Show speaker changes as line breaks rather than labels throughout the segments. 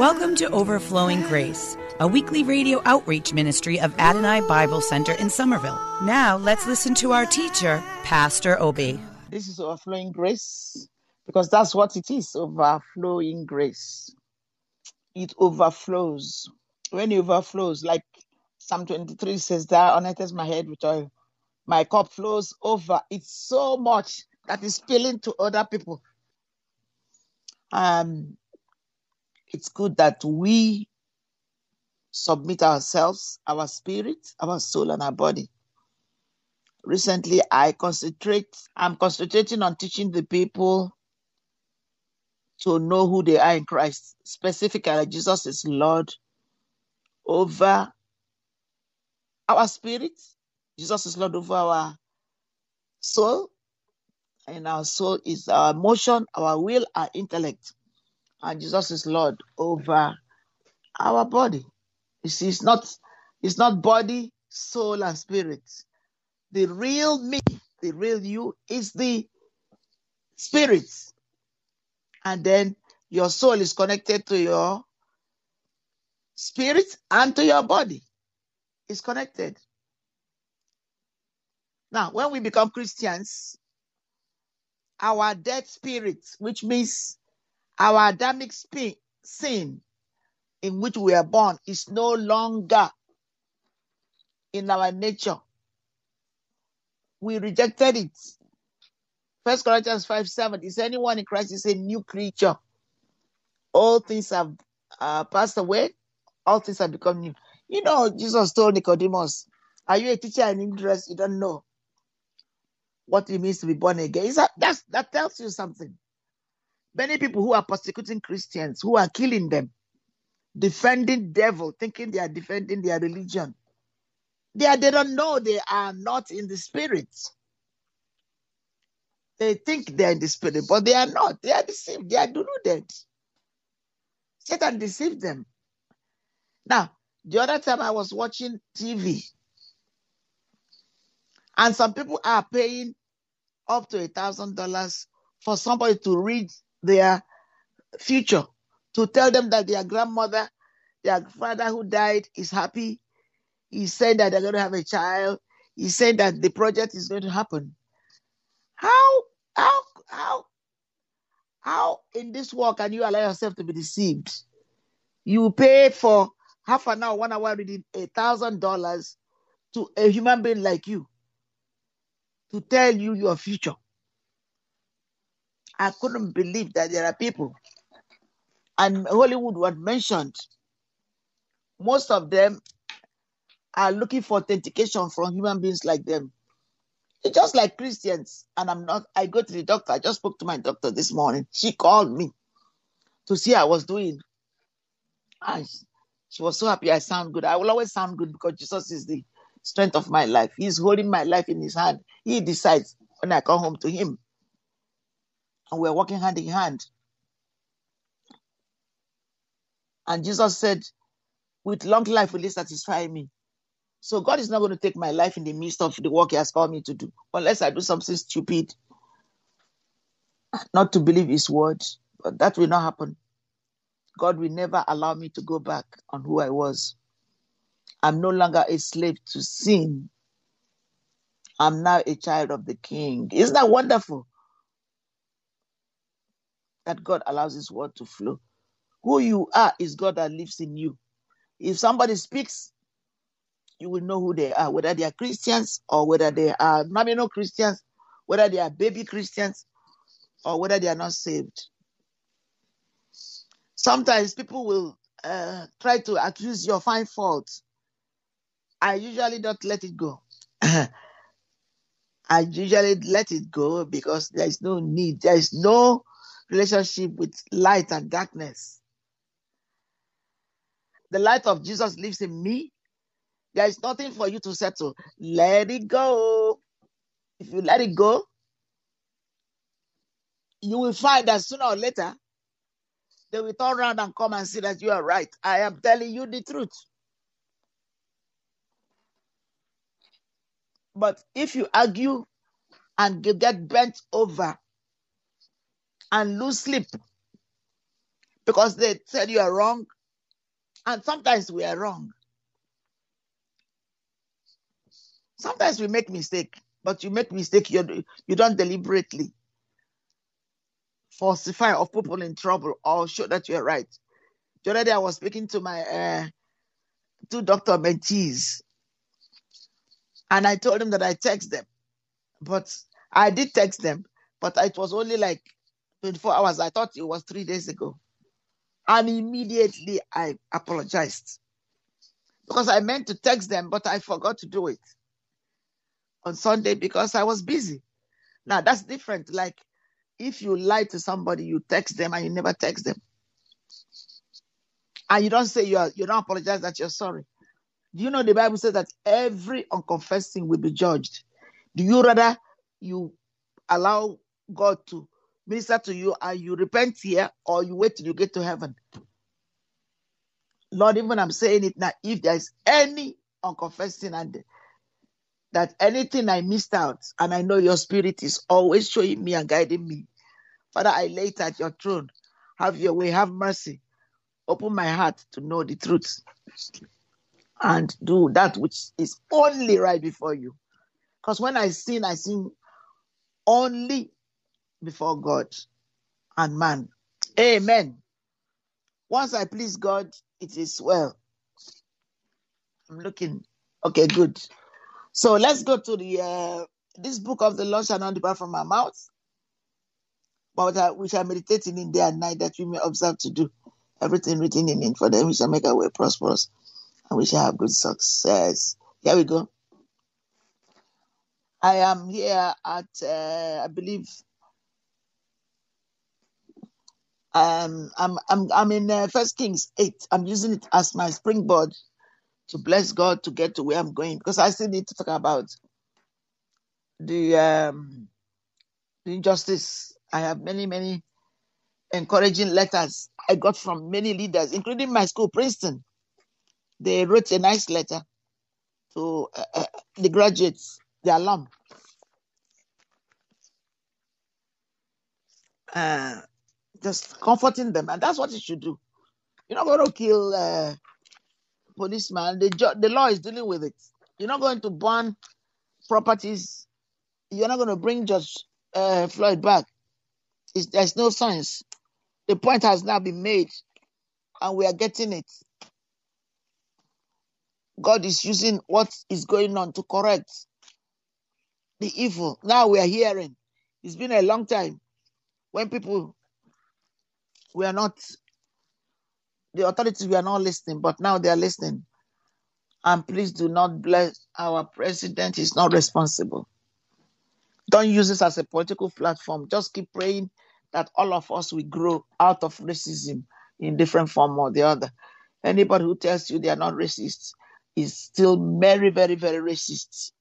Welcome to Overflowing Grace, a weekly radio outreach ministry of Adonai Bible Center in Somerville. Now let's listen to our teacher, Pastor Obi.
This is overflowing grace because that's what it is overflowing grace. It overflows. When it overflows, like Psalm 23 says, Thou anointest my head with oil, my cup flows over. It's so much that is spilling to other people. Um, it's good that we submit ourselves, our spirit, our soul, and our body. Recently, I concentrate, I'm concentrating on teaching the people to know who they are in Christ. Specifically, Jesus is Lord over our spirit. Jesus is Lord over our soul. And our soul is our emotion, our will, our intellect and Jesus is Lord over our body. You see, it's not it's not body, soul, and spirit. The real me, the real you, is the spirit. And then your soul is connected to your spirit and to your body. It's connected. Now, when we become Christians, our dead spirit, which means our Adamic sin in which we are born is no longer in our nature. We rejected it. First Corinthians 5 7 is anyone in Christ is a new creature. All things have uh, passed away, all things have become new. You know, Jesus told Nicodemus, Are you a teacher in Israel? You don't know what it means to be born again. That, that tells you something. Many people who are persecuting Christians, who are killing them, defending devil, thinking they are defending their religion. They, are, they don't know they are not in the spirit. They think they're in the spirit, but they are not. They are deceived. They are deluded. Satan deceived them. Now, the other time I was watching TV, and some people are paying up to a thousand dollars for somebody to read their future, to tell them that their grandmother, their father who died is happy. He said that they're going to have a child. He said that the project is going to happen. How, how, how, how in this world can you allow yourself to be deceived? You pay for half an hour, one hour reading a thousand dollars to a human being like you to tell you your future. I couldn't believe that there are people. And Hollywood was mentioned. Most of them are looking for authentication from human beings like them. It's just like Christians. And I'm not, I go to the doctor. I just spoke to my doctor this morning. She called me to see how I was doing. And she was so happy I sound good. I will always sound good because Jesus is the strength of my life. He's holding my life in his hand. He decides when I come home to him and we're working hand in hand. And Jesus said, With long life will he satisfy me. So God is not going to take my life in the midst of the work He has called me to do, unless I do something stupid, not to believe His word. But that will not happen. God will never allow me to go back on who I was. I'm no longer a slave to sin. I'm now a child of the King. Isn't that wonderful? That God allows His word to flow. Who you are is God that lives in you. If somebody speaks, you will know who they are, whether they are Christians or whether they are nominal Christians, whether they are baby Christians or whether they are not saved. Sometimes people will uh, try to accuse you of find fault. I usually don't let it go. I usually let it go because there is no need. There is no relationship with light and darkness. The light of Jesus lives in me. There is nothing for you to settle. Let it go. If you let it go, you will find that sooner or later they will turn around and come and see that you are right. I am telling you the truth. But if you argue and get bent over and lose sleep because they said you are wrong, and sometimes we are wrong. Sometimes we make mistake, but you make mistake you you don't deliberately falsify put people in trouble or show that you're right. The other day I was speaking to my uh, two doctor mentees, and I told them that I text them, but I did text them, but it was only like 24 hours. I thought it was three days ago. And immediately I apologized because I meant to text them, but I forgot to do it on Sunday because I was busy. Now that's different. Like if you lie to somebody, you text them and you never text them. And you don't say you are you don't apologize that you're sorry. Do you know the Bible says that every unconfessed sin will be judged? Do you rather you allow God to minister to you and you repent here or you wait till you get to heaven? Lord, even I'm saying it now, if there's any unconfessed sin and that anything I missed out, and I know your spirit is always showing me and guiding me. Father, I lay it at your throne. Have your way, have mercy. Open my heart to know the truth and do that which is only right before you. Because when I sin, I sin only before God and man. Amen. Once I please God, it is well. I'm looking. Okay, good. So let's go to the uh, this book of the Lord shall not depart from our mouth, but we shall meditate in it day and night that we may observe to do everything written in it. For them we shall make our way prosperous and we shall have good success. Here we go. I am here at, uh, I believe, um, I'm I'm I'm in uh, First Kings eight. I'm using it as my springboard to bless God to get to where I'm going because I still need to talk about the um, the injustice. I have many many encouraging letters I got from many leaders, including my school, Princeton. They wrote a nice letter to uh, uh, the graduates, the alum. Uh, just comforting them, and that's what you should do. You're not going to kill uh, policeman. The ju- the law is dealing with it. You're not going to burn properties. You're not going to bring George uh, Floyd back. It's, there's no science. The point has now been made, and we are getting it. God is using what is going on to correct the evil. Now we are hearing. It's been a long time when people were not, the authorities were not listening, but now they are listening. And please do not bless our president. He's not responsible. Don't use this as a political platform. Just keep praying that all of us will grow out of racism in different form or the other. Anybody who tells you they are not racist is still very, very, very racist.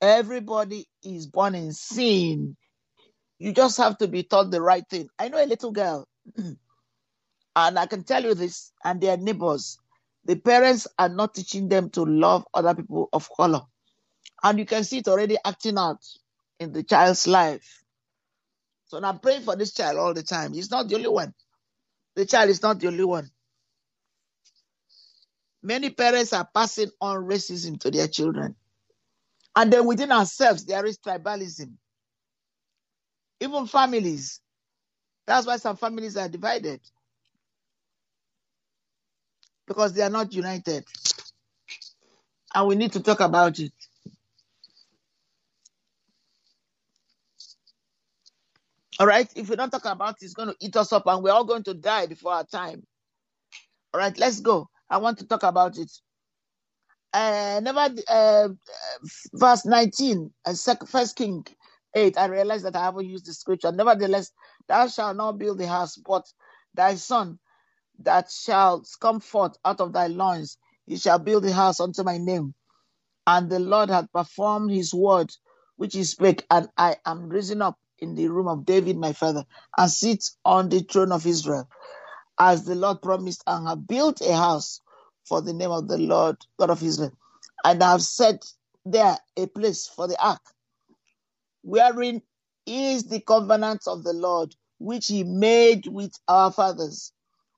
Everybody is born in sin. You just have to be taught the right thing. I know a little girl, and I can tell you this, and their neighbors. The parents are not teaching them to love other people of color. And you can see it already acting out in the child's life. So I'm praying for this child all the time. He's not the only one. The child is not the only one. Many parents are passing on racism to their children. And then within ourselves, there is tribalism. Even families. That's why some families are divided. Because they are not united. And we need to talk about it. All right. If we don't talk about it, it's going to eat us up and we're all going to die before our time. All right. Let's go. I want to talk about it. Uh, never, uh, verse 19, uh, first King 8. I realize that I haven't used the scripture. Nevertheless, thou shalt not build the house, but thy son that shall come forth out of thy loins, he shall build the house unto my name. And the Lord hath performed his word which he spake, and I am risen up in the room of David my father, and sit on the throne of Israel, as the Lord promised, and have built a house for the name of the Lord God of Israel, and I have set there a place for the ark, wherein is the covenant of the Lord which he made with our fathers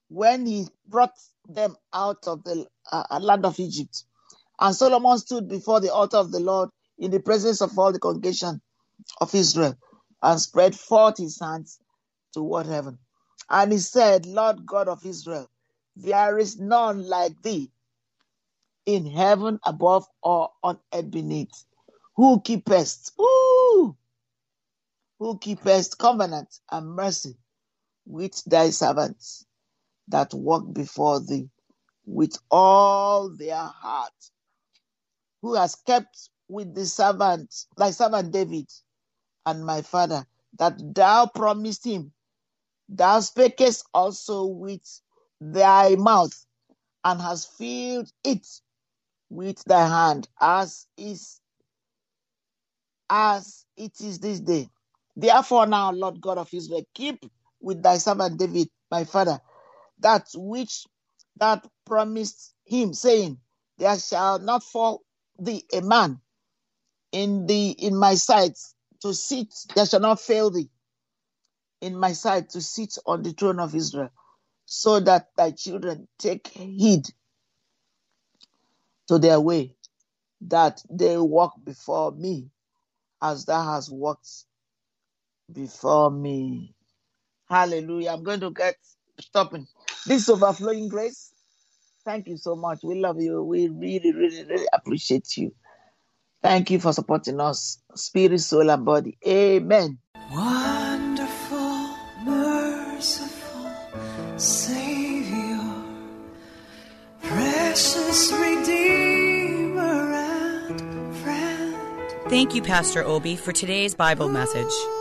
when he brought them out of the uh, land of Egypt. And Solomon stood before the altar of the Lord in the presence of all the congregation of Israel and spread forth his hands toward heaven. And he said, Lord God of Israel, there is none like thee in heaven above or on earth beneath. Who keepest, ooh, who keepest covenant and mercy with thy servants that walk before thee with all their heart, who has kept with the servant, thy servant David and my father, that thou promised him. Thou spakest also with thy mouth, and hast filled it with thy hand, as is as it is this day. Therefore now, Lord God of Israel, keep with thy servant David, my father, that which that promised him, saying, There shall not fall thee a man in the in my sight to sit, there shall not fail thee in my sight to sit on the throne of Israel, so that thy children take heed to their way, that they walk before me as thou hast walked before me. Hallelujah. I'm going to get stopping. This overflowing grace. Thank you so much. We love you. We really, really, really appreciate you. Thank you for supporting us, spirit, soul, and body. Amen.
Wonderful, merciful Savior, precious Redeemer and friend.
Thank you, Pastor Obi, for today's Bible message.